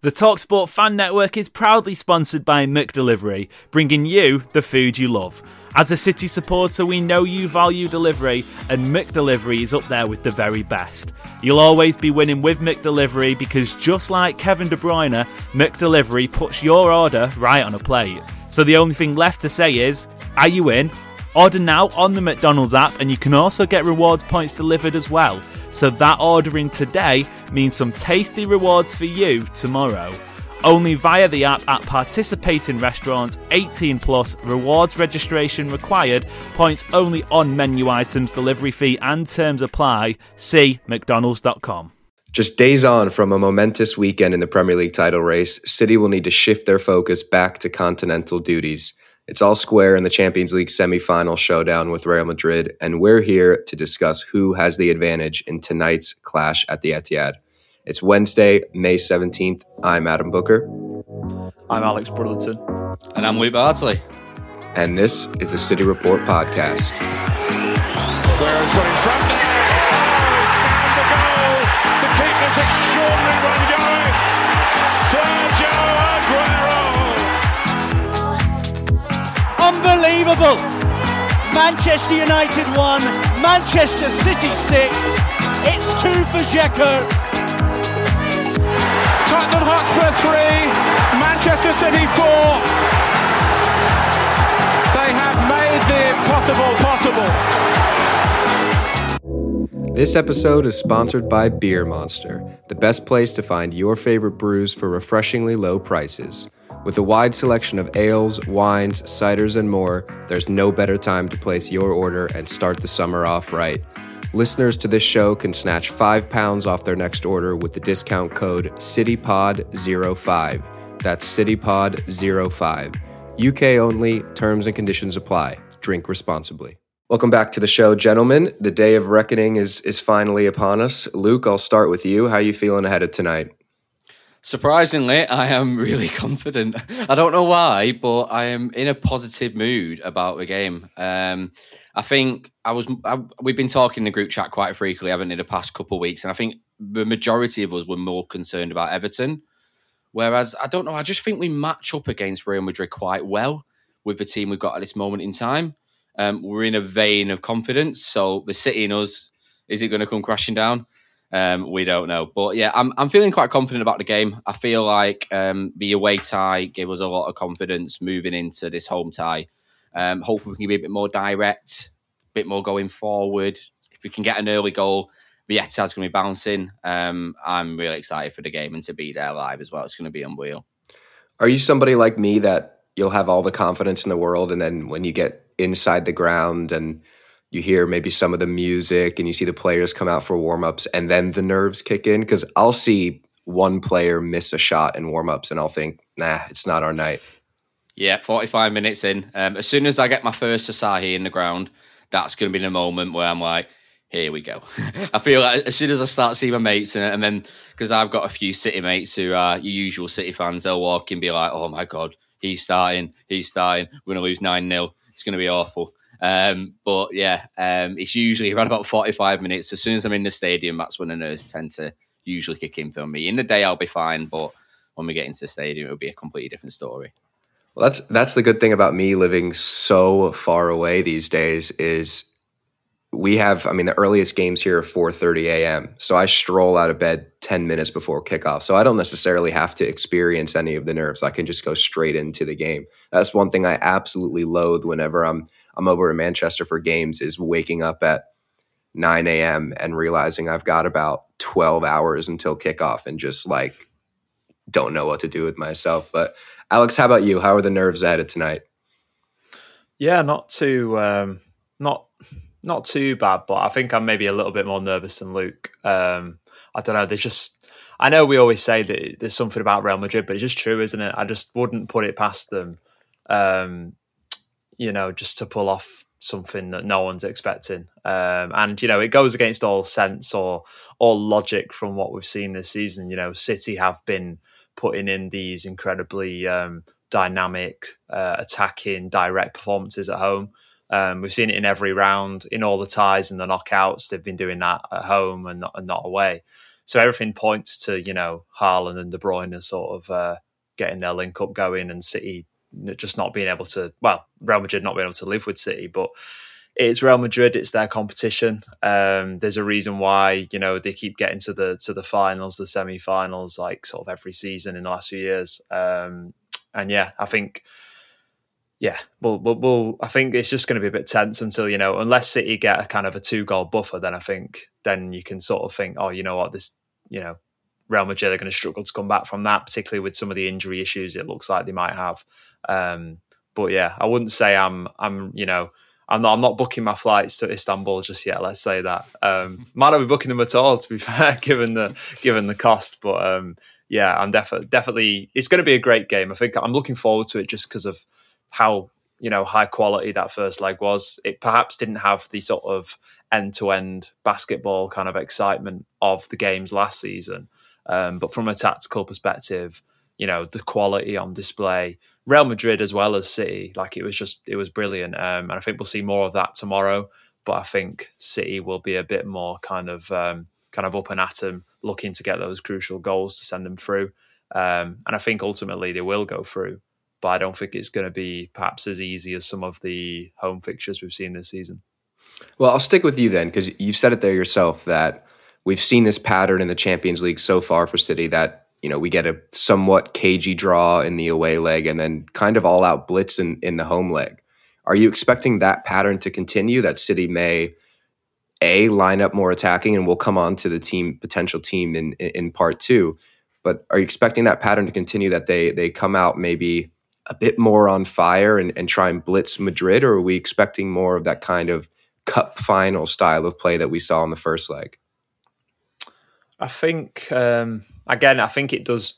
The TalkSport Fan Network is proudly sponsored by McDelivery, bringing you the food you love. As a City supporter, we know you value delivery, and McDelivery is up there with the very best. You'll always be winning with McDelivery because just like Kevin De Bruyne, McDelivery puts your order right on a plate. So the only thing left to say is, are you in? Order now on the McDonald's app, and you can also get rewards points delivered as well. So that ordering today means some tasty rewards for you tomorrow. Only via the app at participating restaurants, 18 plus, rewards registration required, points only on menu items, delivery fee and terms apply. See McDonald's.com. Just days on from a momentous weekend in the Premier League title race, City will need to shift their focus back to continental duties. It's all square in the Champions League semi-final showdown with Real Madrid, and we're here to discuss who has the advantage in tonight's clash at the Etihad. It's Wednesday, May 17th. I'm Adam Booker. I'm Alex Brotherton. And I'm Luke Bartley. And this is the City Report podcast. Guerrero's got Unbelievable. Manchester United 1, Manchester City 6. It's 2 for Dzeko. Tottenham Hotspur 3, Manchester City 4. They have made the impossible possible. This episode is sponsored by Beer Monster, the best place to find your favorite brews for refreshingly low prices. With a wide selection of ales, wines, ciders, and more, there's no better time to place your order and start the summer off right. Listeners to this show can snatch five pounds off their next order with the discount code CityPod05. That's CityPod05. UK only, terms and conditions apply. Drink responsibly. Welcome back to the show, gentlemen. The day of reckoning is is finally upon us. Luke, I'll start with you. How you feeling ahead of tonight? Surprisingly, I am really confident. I don't know why, but I am in a positive mood about the game. Um, I think I was. I, we've been talking in the group chat quite frequently, haven't we, the past couple of weeks, and I think the majority of us were more concerned about Everton. Whereas I don't know. I just think we match up against Real Madrid quite well with the team we've got at this moment in time. Um, we're in a vein of confidence, so the City in us is it going to come crashing down? Um, we don't know, but yeah, I'm I'm feeling quite confident about the game. I feel like um, the away tie gave us a lot of confidence moving into this home tie. Um, hopefully, we can be a bit more direct, a bit more going forward. If we can get an early goal, the Etihad's going to be bouncing. Um, I'm really excited for the game and to be there live as well. It's going to be unreal. Are you somebody like me that you'll have all the confidence in the world, and then when you get inside the ground and you hear maybe some of the music and you see the players come out for warm-ups and then the nerves kick in because I'll see one player miss a shot in warm-ups and I'll think, nah, it's not our night. Yeah, 45 minutes in. Um, as soon as I get my first Asahi in the ground, that's going to be the moment where I'm like, here we go. I feel like as soon as I start seeing my mates, and, and then because I've got a few City mates who are your usual City fans, they'll walk and be like, oh my God, he's starting, he's starting. We're going to lose 9 0. It's going to be awful. Um, but yeah, um, it's usually around about 45 minutes. As soon as I'm in the stadium, that's when the nerves tend to usually kick in for me. In the day, I'll be fine, but when we get into the stadium, it'll be a completely different story. Well, that's that's the good thing about me living so far away these days is we have I mean the earliest games here are 4:30 a.m. So I stroll out of bed 10 minutes before kickoff. So I don't necessarily have to experience any of the nerves. I can just go straight into the game. That's one thing I absolutely loathe whenever I'm I'm over in Manchester for games is waking up at 9 a.m. and realizing I've got about 12 hours until kickoff and just like don't know what to do with myself. But Alex, how about you? How are the nerves ahead of tonight? Yeah, not too um, not not too bad, but I think I'm maybe a little bit more nervous than Luke. Um, I don't know. There's just I know we always say that there's something about Real Madrid, but it's just true, isn't it? I just wouldn't put it past them. Um, you know, just to pull off something that no one's expecting. Um, and you know, it goes against all sense or all logic from what we've seen this season. You know, City have been putting in these incredibly um, dynamic, uh, attacking, direct performances at home. Um, we've seen it in every round, in all the ties and the knockouts. They've been doing that at home and not, and not away. So everything points to you know Haaland and De Bruyne sort of uh, getting their link up going, and City just not being able to. Well, Real Madrid not being able to live with City, but it's Real Madrid. It's their competition. Um, there's a reason why you know they keep getting to the to the finals, the semi-finals, like sort of every season in the last few years. Um, and yeah, I think yeah, we'll, we'll, we'll, I think it's just going to be a bit tense until you know, unless City get a kind of a two goal buffer, then I think then you can sort of think, oh, you know what, this, you know, Real Madrid are going to struggle to come back from that, particularly with some of the injury issues it looks like they might have. Um, but yeah, I wouldn't say I'm, I'm, you know, I'm not, I'm not booking my flights to Istanbul just yet. Let's say that. Um, might not be booking them at all, to be fair, given the given the cost. But um, yeah, I'm definitely definitely. It's going to be a great game. I think I'm looking forward to it just because of how you know high quality that first leg was. It perhaps didn't have the sort of end to end basketball kind of excitement of the games last season, um, but from a tactical perspective, you know the quality on display. Real Madrid as well as City, like it was just it was brilliant, um, and I think we'll see more of that tomorrow. But I think City will be a bit more kind of um, kind of up and at them, looking to get those crucial goals to send them through. Um, and I think ultimately they will go through but I don't think it's going to be perhaps as easy as some of the home fixtures we've seen this season. Well, I'll stick with you then because you've said it there yourself that we've seen this pattern in the Champions League so far for City that you know we get a somewhat cagey draw in the away leg and then kind of all out blitz in, in the home leg. Are you expecting that pattern to continue? That City may a line up more attacking, and we'll come on to the team potential team in in part two. But are you expecting that pattern to continue? That they they come out maybe a bit more on fire and, and try and blitz Madrid, or are we expecting more of that kind of cup final style of play that we saw in the first leg? I think um, again, I think it does.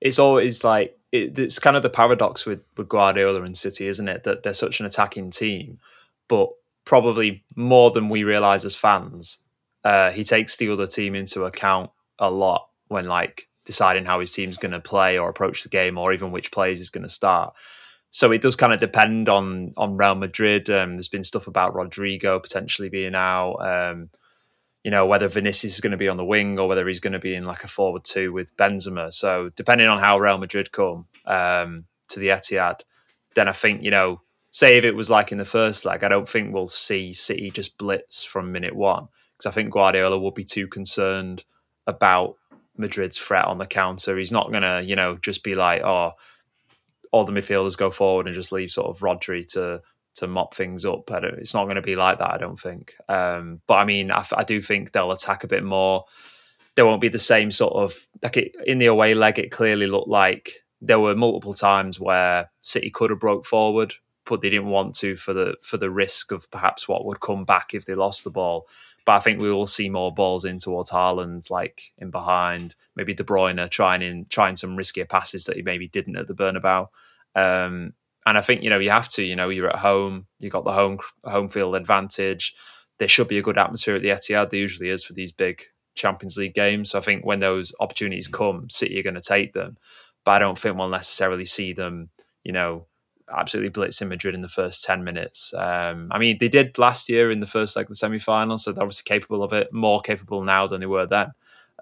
It's always like it, it's kind of the paradox with, with Guardiola and City, isn't it? That they're such an attacking team, but probably more than we realize as fans, uh, he takes the other team into account a lot when like deciding how his team's going to play or approach the game, or even which players he's going to start. So it does kind of depend on on Real Madrid. Um, there's been stuff about Rodrygo potentially being out. Um, you know whether Vinicius is going to be on the wing or whether he's going to be in like a forward two with Benzema. So depending on how Real Madrid come um, to the Etihad, then I think you know, say if it was like in the first leg, I don't think we'll see City just blitz from minute one because I think Guardiola will be too concerned about Madrid's threat on the counter. He's not going to, you know, just be like, oh, all the midfielders go forward and just leave sort of Rodri to to mop things up. it's not going to be like that, I don't think. Um, but I mean, I, I, do think they'll attack a bit more. There won't be the same sort of like it, in the away leg. It clearly looked like there were multiple times where City could have broke forward, but they didn't want to for the for the risk of perhaps what would come back if they lost the ball. But I think we will see more balls in towards Haaland, like in behind, maybe De Bruyne trying in trying some riskier passes that he maybe didn't at the Bernabeu. Um, and I think you know you have to. You know, you're at home, you got the home home field advantage. There should be a good atmosphere at the Etihad. There usually is for these big Champions League games. So I think when those opportunities come, City are going to take them. But I don't think we'll necessarily see them, you know, absolutely blitzing Madrid in the first 10 minutes. Um, I mean, they did last year in the first leg of the semi final, so they're obviously capable of it, more capable now than they were then.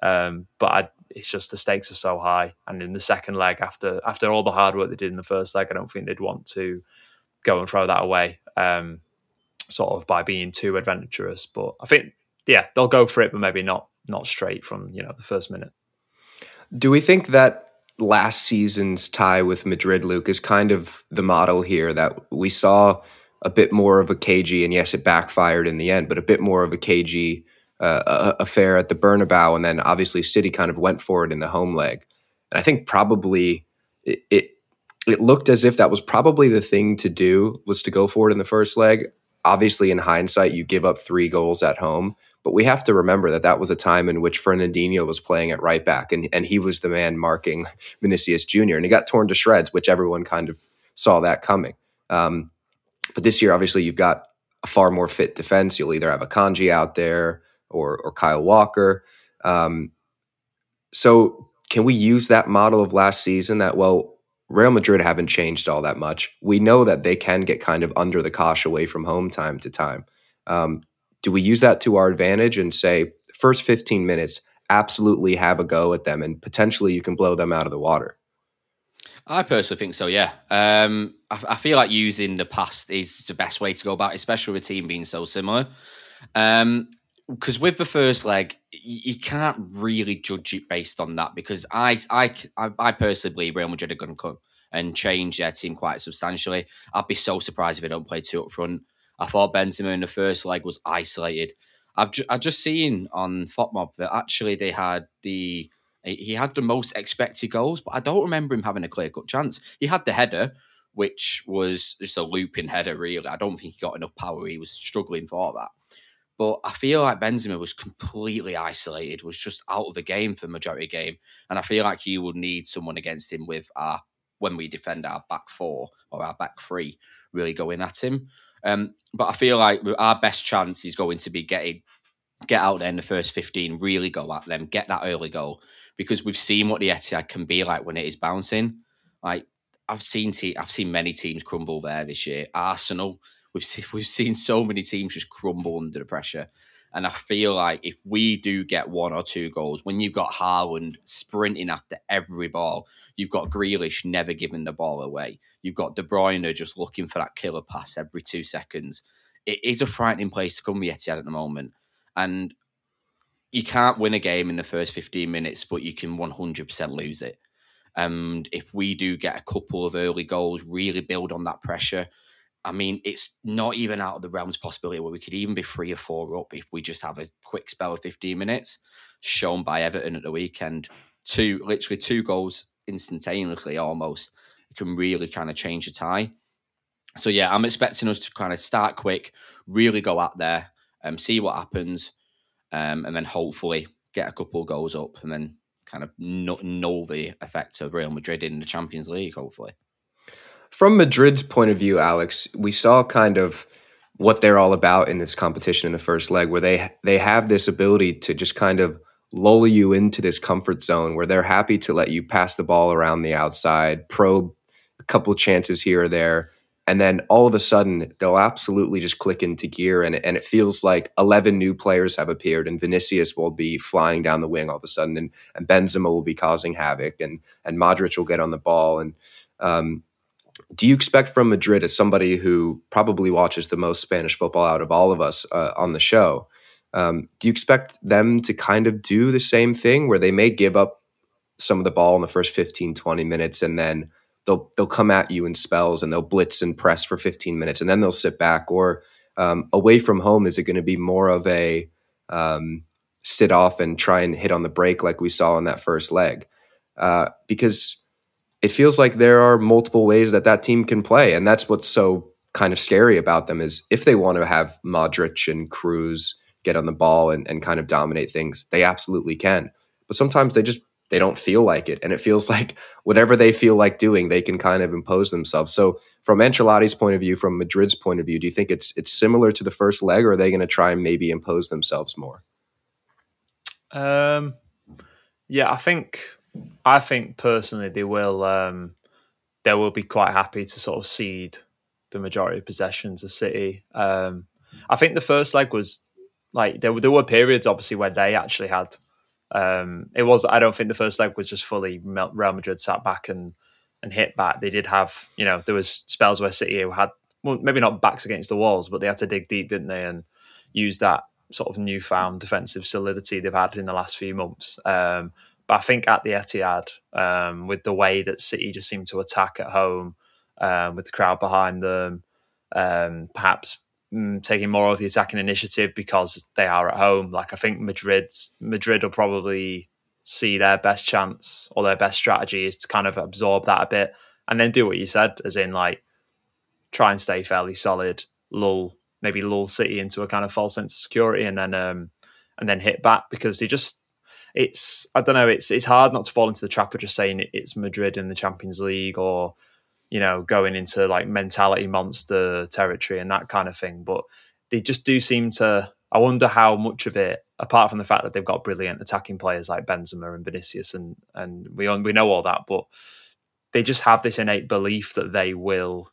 Um, but I, it's just the stakes are so high. And in the second leg, after after all the hard work they did in the first leg, I don't think they'd want to go and throw that away, um, sort of by being too adventurous. But I think, yeah, they'll go for it, but maybe not not straight from you know the first minute. Do we think that last season's tie with Madrid, Luke, is kind of the model here that we saw a bit more of a KG, and yes, it backfired in the end, but a bit more of a KG uh, affair at the Bernabeu, and then obviously City kind of went for it in the home leg. And I think probably it, it it looked as if that was probably the thing to do was to go forward in the first leg. Obviously, in hindsight, you give up three goals at home, but we have to remember that that was a time in which Fernandinho was playing at right back, and, and he was the man marking Vinicius Jr. and he got torn to shreds, which everyone kind of saw that coming. Um, but this year, obviously, you've got a far more fit defense. You'll either have Akanji out there or or Kyle Walker. Um, so, can we use that model of last season? That well, Real Madrid haven't changed all that much. We know that they can get kind of under the cosh away from home time to time. Um, do we use that to our advantage and say first 15 minutes absolutely have a go at them and potentially you can blow them out of the water? I personally think so. Yeah, um, I, I, feel like using the past is the best way to go about, it, especially with a team being so similar. Um, because with the first leg, you, you, can't really judge it based on that. Because I, I, I personally believe Real Madrid are going to come and change their team quite substantially. I'd be so surprised if they don't play two up front. I thought Benzema in the first leg was isolated. I've ju- I've just seen on FotMob that actually they had the he had the most expected goals, but I don't remember him having a clear cut chance. He had the header, which was just a looping header. Really, I don't think he got enough power. He was struggling for that. But I feel like Benzema was completely isolated, was just out of the game for the majority of the game. And I feel like you would need someone against him with our, when we defend our back four or our back three, really going at him. Um, but I feel like our best chance is going to be getting get out there in the first 15, really go at them, get that early goal. Because we've seen what the Etihad can be like when it is bouncing. Like I've seen te- I've seen many teams crumble there this year. Arsenal, We've seen, we've seen so many teams just crumble under the pressure. And I feel like if we do get one or two goals, when you've got Haaland sprinting after every ball, you've got Grealish never giving the ball away, you've got De Bruyne just looking for that killer pass every two seconds. It is a frightening place to come Etihad at the moment. And you can't win a game in the first 15 minutes, but you can 100% lose it. And if we do get a couple of early goals, really build on that pressure, I mean, it's not even out of the realms possibility where we could even be three or four up if we just have a quick spell of 15 minutes, shown by Everton at the weekend. Two, literally two goals instantaneously almost. Can really kind of change the tie. So, yeah, I'm expecting us to kind of start quick, really go out there, um, see what happens, um, and then hopefully get a couple goals up and then kind of null the effect of Real Madrid in the Champions League, hopefully. From Madrid's point of view, Alex, we saw kind of what they're all about in this competition in the first leg, where they they have this ability to just kind of lull you into this comfort zone where they're happy to let you pass the ball around the outside, probe a couple chances here or there, and then all of a sudden they'll absolutely just click into gear and, and it feels like 11 new players have appeared and Vinicius will be flying down the wing all of a sudden and, and Benzema will be causing havoc and and Modric will get on the ball and um, do you expect from Madrid, as somebody who probably watches the most Spanish football out of all of us uh, on the show, um, do you expect them to kind of do the same thing where they may give up some of the ball in the first 15, 20 minutes and then they'll they'll come at you in spells and they'll blitz and press for 15 minutes and then they'll sit back? Or um, away from home, is it going to be more of a um, sit off and try and hit on the break like we saw in that first leg? Uh, because it feels like there are multiple ways that that team can play, and that's what's so kind of scary about them is if they want to have Modric and Kroos get on the ball and, and kind of dominate things, they absolutely can. But sometimes they just they don't feel like it, and it feels like whatever they feel like doing, they can kind of impose themselves. So, from Ancelotti's point of view, from Madrid's point of view, do you think it's it's similar to the first leg, or are they going to try and maybe impose themselves more? Um, yeah, I think I think personally they will um, they will be quite happy to sort of cede the majority of possessions of City. Um, I think the first leg was like there, there were periods obviously where they actually had um, it was I don't think the first leg was just fully Real Madrid sat back and and hit back. They did have you know there was spells where City had well, maybe not backs against the walls, but they had to dig deep, didn't they, and use that sort of newfound defensive solidity they've had in the last few months. Um, but I think at the Etihad, um, with the way that City just seem to attack at home, um, with the crowd behind them, um, perhaps mm, taking more of the attacking initiative because they are at home. Like I think Madrid's Madrid will probably see their best chance or their best strategy is to kind of absorb that a bit and then do what you said, as in like try and stay fairly solid, lull maybe lull City into a kind of false sense of security, and then um, and then hit back because they just it's I don't know it's it's hard not to fall into the trap of just saying it's Madrid in the Champions League or you know going into like mentality monster territory and that kind of thing, but they just do seem to. I wonder how much of it, apart from the fact that they've got brilliant attacking players like Benzema and Vinicius, and and we we know all that, but they just have this innate belief that they will,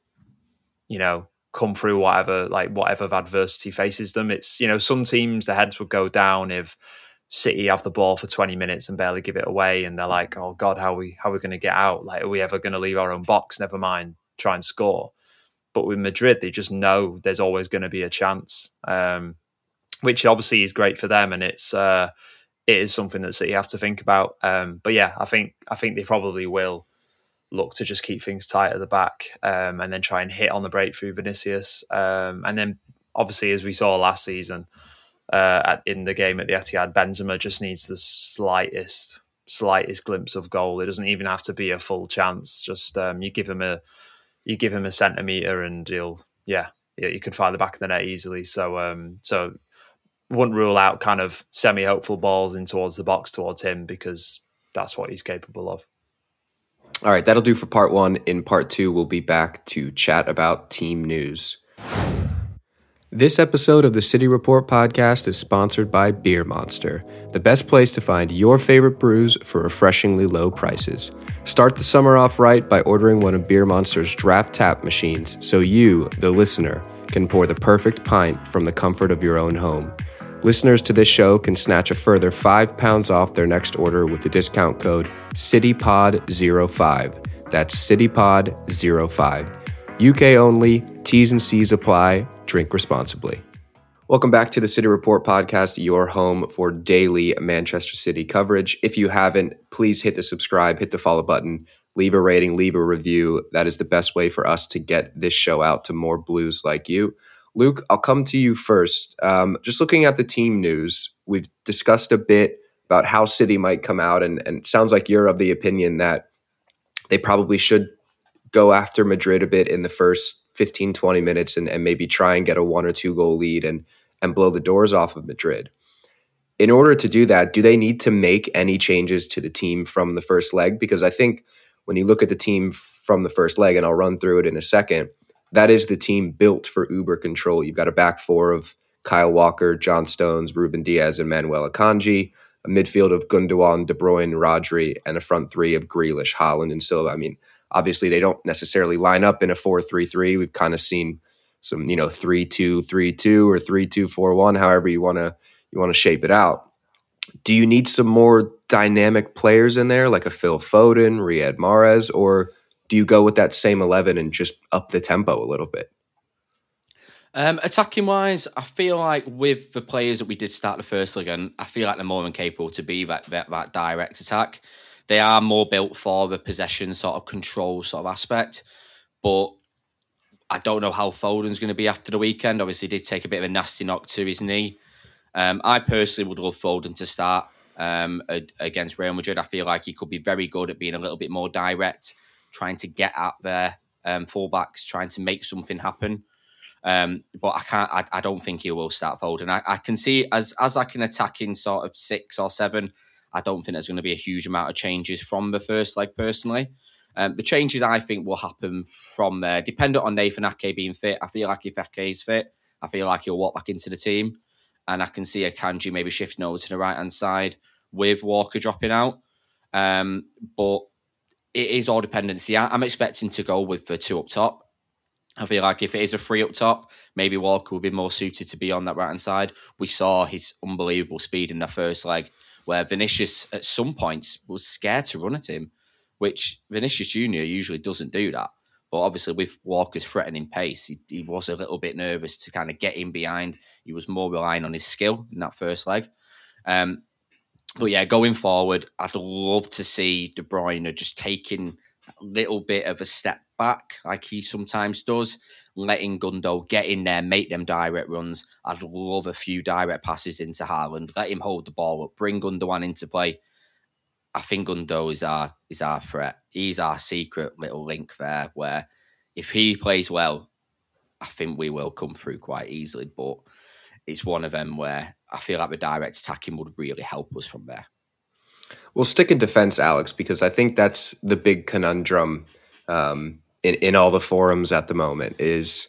you know, come through whatever like whatever adversity faces them. It's you know some teams the heads would go down if City have the ball for 20 minutes and barely give it away, and they're like, oh god, how are we how are we going to get out? Like, are we ever going to leave our own box? Never mind, try and score. But with Madrid, they just know there's always going to be a chance, um, which obviously is great for them, and it's uh, it is something that City have to think about. Um, but yeah, I think I think they probably will look to just keep things tight at the back um, and then try and hit on the breakthrough Vinicius. Um, and then obviously, as we saw last season uh, at, in the game at the Etihad, Benzema just needs the slightest slightest glimpse of goal. It doesn't even have to be a full chance. Just um, you give him a you give him a centimeter and he'll yeah, you could find the back of the net easily. So um, so wouldn't rule out kind of semi hopeful balls in towards the box towards him because that's what he's capable of. All right, that'll do for part one. In part two, we'll be back to chat about team news. This episode of the City Report podcast is sponsored by Beer Monster, the best place to find your favorite brews for refreshingly low prices. Start the summer off right by ordering one of Beer Monster's draft tap machines so you, the listener, can pour the perfect pint from the comfort of your own home. Listeners to this show can snatch a further five pounds off their next order with the discount code CityPod05. That's CityPod05. UK only, T's and C's apply. Drink responsibly. Welcome back to the City Report podcast, your home for daily Manchester City coverage. If you haven't, please hit the subscribe, hit the follow button, leave a rating, leave a review. That is the best way for us to get this show out to more blues like you. Luke, I'll come to you first. Um, just looking at the team news, we've discussed a bit about how City might come out, and, and sounds like you're of the opinion that they probably should go after Madrid a bit in the first 15, 20 minutes and, and maybe try and get a one or two goal lead and, and blow the doors off of Madrid. In order to do that, do they need to make any changes to the team from the first leg? Because I think when you look at the team from the first leg, and I'll run through it in a second, that is the team built for uber control. You've got a back four of Kyle Walker, John Stones, Ruben Dias, and Manuel Akanji, a midfield of Gundogan, De Bruyne, Rodri, and a front three of Grealish, Haaland, and Silva. I mean, obviously they don't necessarily line up in a 4-3-3. We've kind of seen some, you know, 3-2-3-2 or 3-2-4-1, however you want to you want to shape it out. Do you need some more dynamic players in there like a Phil Foden, Riyad Mahrez or do you go with that same 11 and just up the tempo a little bit? Um, attacking wise, I feel like with the players that we did start the first leg, and I feel like they're more than capable to be that, that, that direct attack. They are more built for the possession sort of control sort of aspect, but I don't know how Foden's going to be after the weekend. Obviously, did take a bit of a nasty knock to his knee. Um, I personally would love Foden to start um, against Real Madrid. I feel like he could be very good at being a little bit more direct trying to get at their um, fullbacks, trying to make something happen. Um, but I can't. I, I, don't think he will start Foden. I, I can see as as I can attack in sort of six or seven. I don't think there's going to be a huge amount of changes from the first leg. Personally, um, the changes I think will happen from there, dependent on Nathan Ake being fit. I feel like if Ake is fit, I feel like he'll walk back into the team, and I can see Akanji maybe shifting over to the right hand side with Walker dropping out. Um, but it is all dependency. I, am expecting to go with the two up top. I feel like if it is a three up top, maybe Walker would be more suited to be on that right hand side. We saw his unbelievable speed in the first leg, where Vinicius at some points was scared to run at him, which Vinicius Junior usually doesn't do that. But obviously, with Walker's threatening pace, he, he was a little bit nervous to kind of get in behind. He was more relying on his skill in that first leg. Um, but yeah, going forward, I'd love to see De Bruyne just taking a little bit of a step back, like he sometimes does, letting Gundo get in there, make them direct runs. I'd love a few direct passes into Haaland, let him hold the ball up, bring Gundogan into play. I think Gundo is our is our threat. He's our secret little link there. Where if he plays well, I think we will come through quite easily. But it's one of them where I feel like the direct attacking would really help us from there. We'll stick in defense, Alex, because I think that's the big conundrum um, in in all the forums at the moment. Is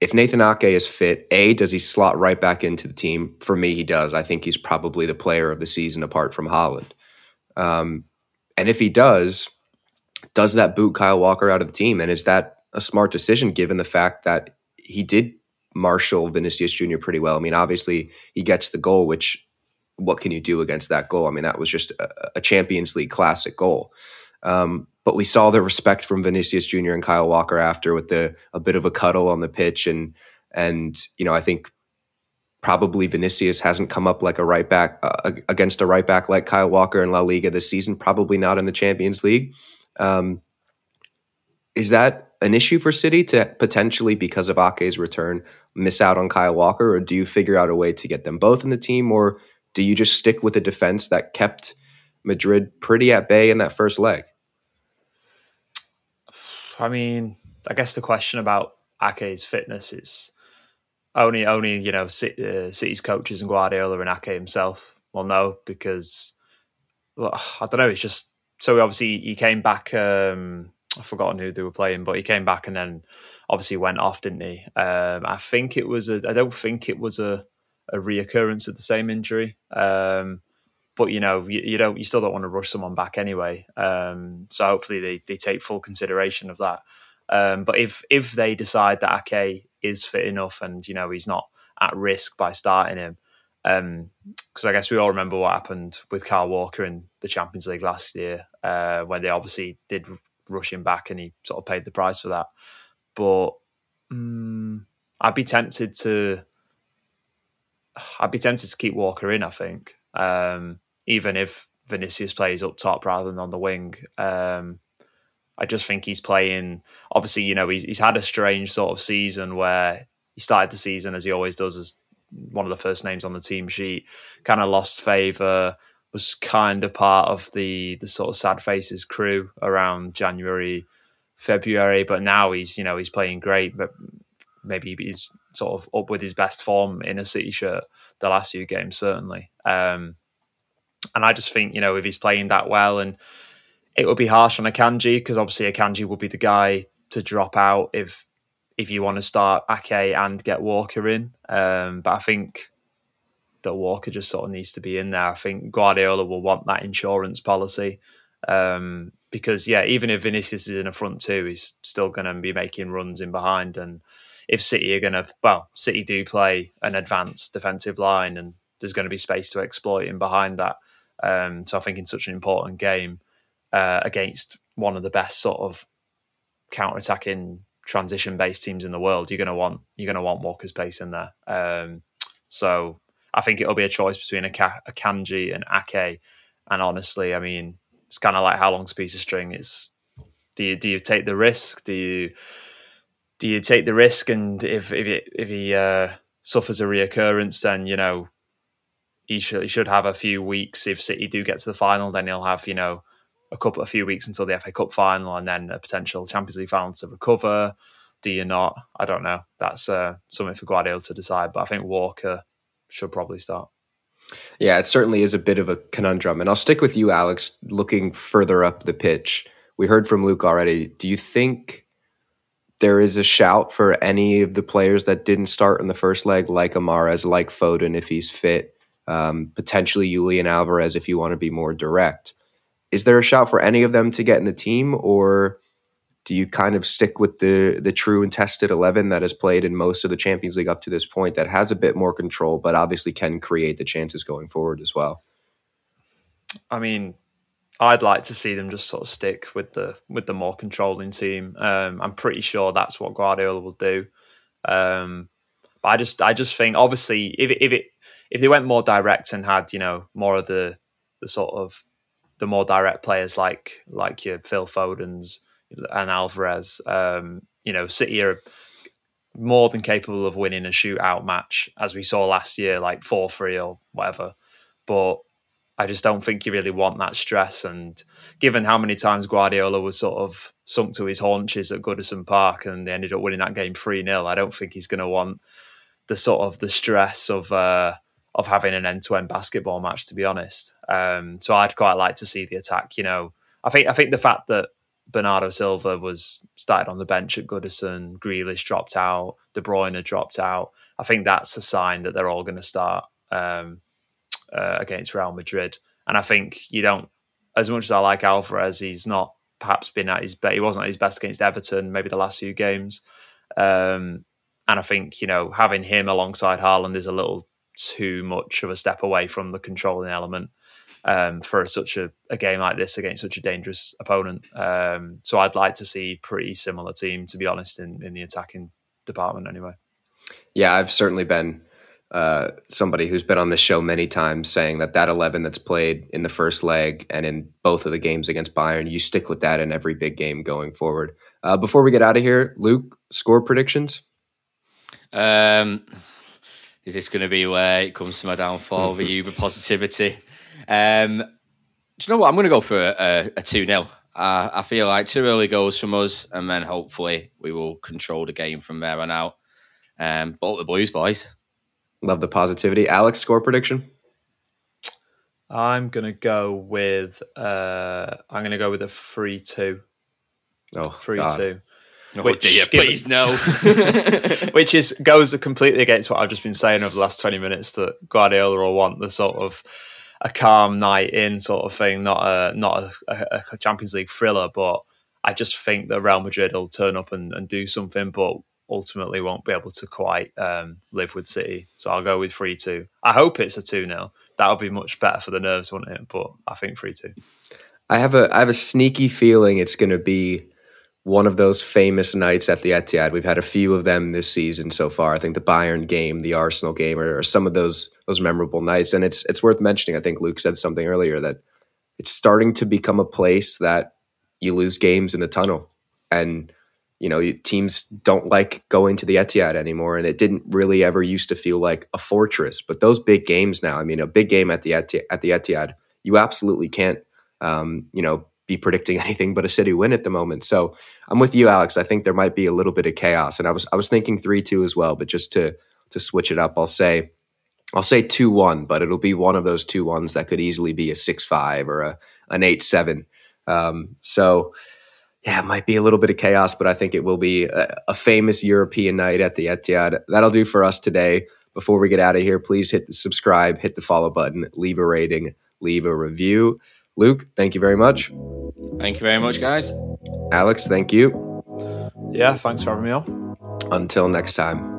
if Nathan Ake is fit, A, does he slot right back into the team? For me, he does. I think he's probably the player of the season apart from Haaland. Um, and if he does, does that boot Kyle Walker out of the team? And is that a smart decision given the fact that he did marshal Vinicius Jr. pretty well? I mean, obviously, he gets the goal, which what can you do against that goal? I mean, that was just a, a Champions League classic goal. Um, but we saw the respect from Vinicius Jr. and Kyle Walker after with the a bit of a cuddle on the pitch, and and you know I think probably Vinicius hasn't come up like a right back uh, against a right back like Kyle Walker in La Liga this season. Probably not in the Champions League. Um, is that an issue for City to potentially, because of Ake's return, miss out on Kyle Walker, or do you figure out a way to get them both in the team, or do you just stick with a defense that kept Madrid pretty at bay in that first leg? I mean, I guess the question about Ake's fitness is only only you know uh, City's coaches and Guardiola and Ake himself will know because well, I don't know. It's just so obviously he came back. Um, I've forgotten who they were playing, but he came back and then obviously went off, didn't he? Um, I think it was a. I don't think it was a a reoccurrence of the same injury. Um, but you know, you, you, don't, you still don't want to rush someone back anyway. Um, so hopefully they, they take full consideration of that. Um, but if if they decide that Ake is fit enough and you know he's not at risk by starting him, because um, I guess we all remember what happened with Kyle Walker in the Champions League last year uh, when they obviously did rush him back and he sort of paid the price for that. But um, I'd be tempted to. I'd be tempted to keep Walker in. I think, um, even if Vinicius plays up top rather than on the wing. Um, I just think he's playing. Obviously, you know, he's he's had a strange sort of season where he started the season as he always does as one of the first names on the team sheet. Kind of lost favour. Was kind of part of the the sort of sad faces crew around January, February, but now he's you know he's playing great. But maybe he's sort of up with his best form in a City shirt the last few games certainly. Um, and I just think you know if he's playing that well and it would be harsh on Akanji because obviously Akanji would be the guy to drop out if if you want to start Ake and get Walker in. Um, but I think that Walker just sort of needs to be in there. I think Guardiola will want that insurance policy um, because yeah, even if Vinicius is in the front two, he's still going to be making runs in behind. And if City are going to, well, City do play an advanced defensive line, and there's going to be space to exploit in behind that. Um, so I think in such an important game uh, against one of the best sort of counter-attacking transition-based teams in the world, you're going to want you're to want Walker's pace in there. Um, so I think it'll be a choice between a, Akanji and Ake. And honestly, I mean, it's kind of like how long's a piece of string. It's do you do you take the risk? Do you do you take the risk? And if if it, if he uh, suffers a reoccurrence, then you know he should he should have a few weeks. If City do get to the final, then he'll have you know a couple a few weeks until the FA Cup final and then a potential Champions League final to recover. Do you not? I don't know. That's uh, something for Guardiola to decide. But I think Walker should probably start. Yeah, it certainly is a bit of a conundrum. And I'll stick with you, Alex, looking further up the pitch. We heard from Luke already. Do you think there is a shout for any of the players that didn't start in the first leg, like Mahrez, like Foden, if he's fit, um, potentially Julian Alvarez, if you want to be more direct? is there a shout for any of them to get in the team, or do you kind of stick with the the true and tested eleven that has played in most of the Champions League up to this point, that has a bit more control, but obviously can create the chances going forward as well? I mean, I'd like to see them just sort of stick with the with the more controlling team. Um, I'm pretty sure that's what Guardiola will do. Um, but I just I just think obviously if it, if it if they went more direct and had you know more of the the sort of the more direct players like like your Phil Foden's and Alvarez. Um, you know, City are more than capable of winning a shootout match, as we saw last year, like four three or whatever. But I just don't think you really want that stress. And given how many times Guardiola was sort of sunk to his haunches at Goodison Park and they ended up winning that game 3 0, I don't think he's going to want the sort of the stress of uh, of having an end to end basketball match, to be honest. Um, so I'd quite like to see the attack. You know, I think I think the fact that Bernardo Silva was started on the bench at Goodison, Grealish dropped out, De Bruyne dropped out. I think that's a sign that they're all going to start um, uh, against Real Madrid. And I think you don't, as much as I like Alvarez, he's not perhaps been at his best. He wasn't at his best against Everton, maybe the last few games. Um, and I think you know having him alongside Haaland is a little too much of a step away from the controlling element um, for such a, a, game like this against such a dangerous opponent. Um, so I'd like to see pretty similar team, to be honest, in, in the attacking department anyway. Yeah, I've certainly been uh, somebody who's been on this show many times saying that that 11 that's played in the first leg and in both of the games against Bayern, you stick with that in every big game going forward. Uh, before we get out of here, Luke, score predictions? Um, is this going to be where it comes to my downfall, the Uber positivity? Um, do you know what? I'm going to go for a, a 2 0. Uh, I feel like two early goals from us, and then hopefully we will control the game from there on out. Um, bolt the Blues, boys. Love the positivity. Alex, score prediction? I'm gonna go with uh, I'm gonna go with a three two. Oh, three God. two. Oh, which, dear, please no. which is goes completely against what I've just been saying over the last twenty minutes that Guardiola will want the sort of a calm night in sort of thing, not a not a, a Champions League thriller. But I just think that Real Madrid will turn up and, and do something, but ultimately won't be able to quite um, live with City. So I'll go with three two. I hope it's a two 0 That would be much better for the nerves, wouldn't it? But I think three two. I have a I have a sneaky feeling it's going to be one of those famous nights at the Etihad. We've had a few of them this season so far. I think the Bayern game, the Arsenal game, or, some of those those memorable nights. And it's it's worth mentioning. I think Luke said something earlier that it's starting to become a place that you lose games in the tunnel, and you know teams don't like going to the Etihad anymore. And it didn't really ever used to feel like a fortress. But those big games now, I mean, a big game at the Etihad, at the Etihad, you absolutely can't, um, you know be predicting anything but a City win at the moment. So I'm with you, Alex. I think there might be a little bit of chaos, and I was I was thinking three two as well. But just to to switch it up, I'll say I'll say two one, but it'll be one of those two ones that could easily be a six five or a an eight seven. Um, so yeah, it might be a little bit of chaos, but I think it will be a, a famous European night at the Etihad. That'll do for us today. Before we get out of here, please hit the subscribe, hit the follow button, leave a rating, leave a review. Luke, thank you very much. Thank you very much, guys. Alex, thank you. Yeah, thanks for having me on. Until next time.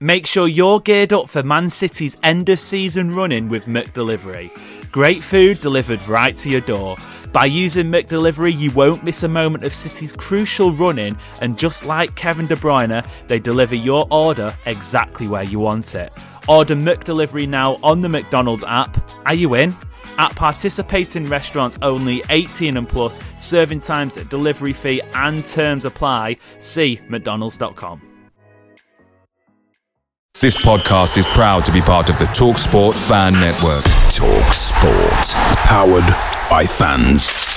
Make sure you're geared up for Man City's end of season running with McDelivery. Great food delivered right to your door. By using McDelivery, you won't miss a moment of City's crucial running, and just like Kevin De Bruyne, they deliver your order exactly where you want it. Order McDelivery now on the McDonald's app. Are you in? At participating restaurants only 18 and plus, serving times, delivery fee, and terms apply. See McDonald's.com. This podcast is proud to be part of the TalkSport Fan Network. Talk Sport. Powered by fans.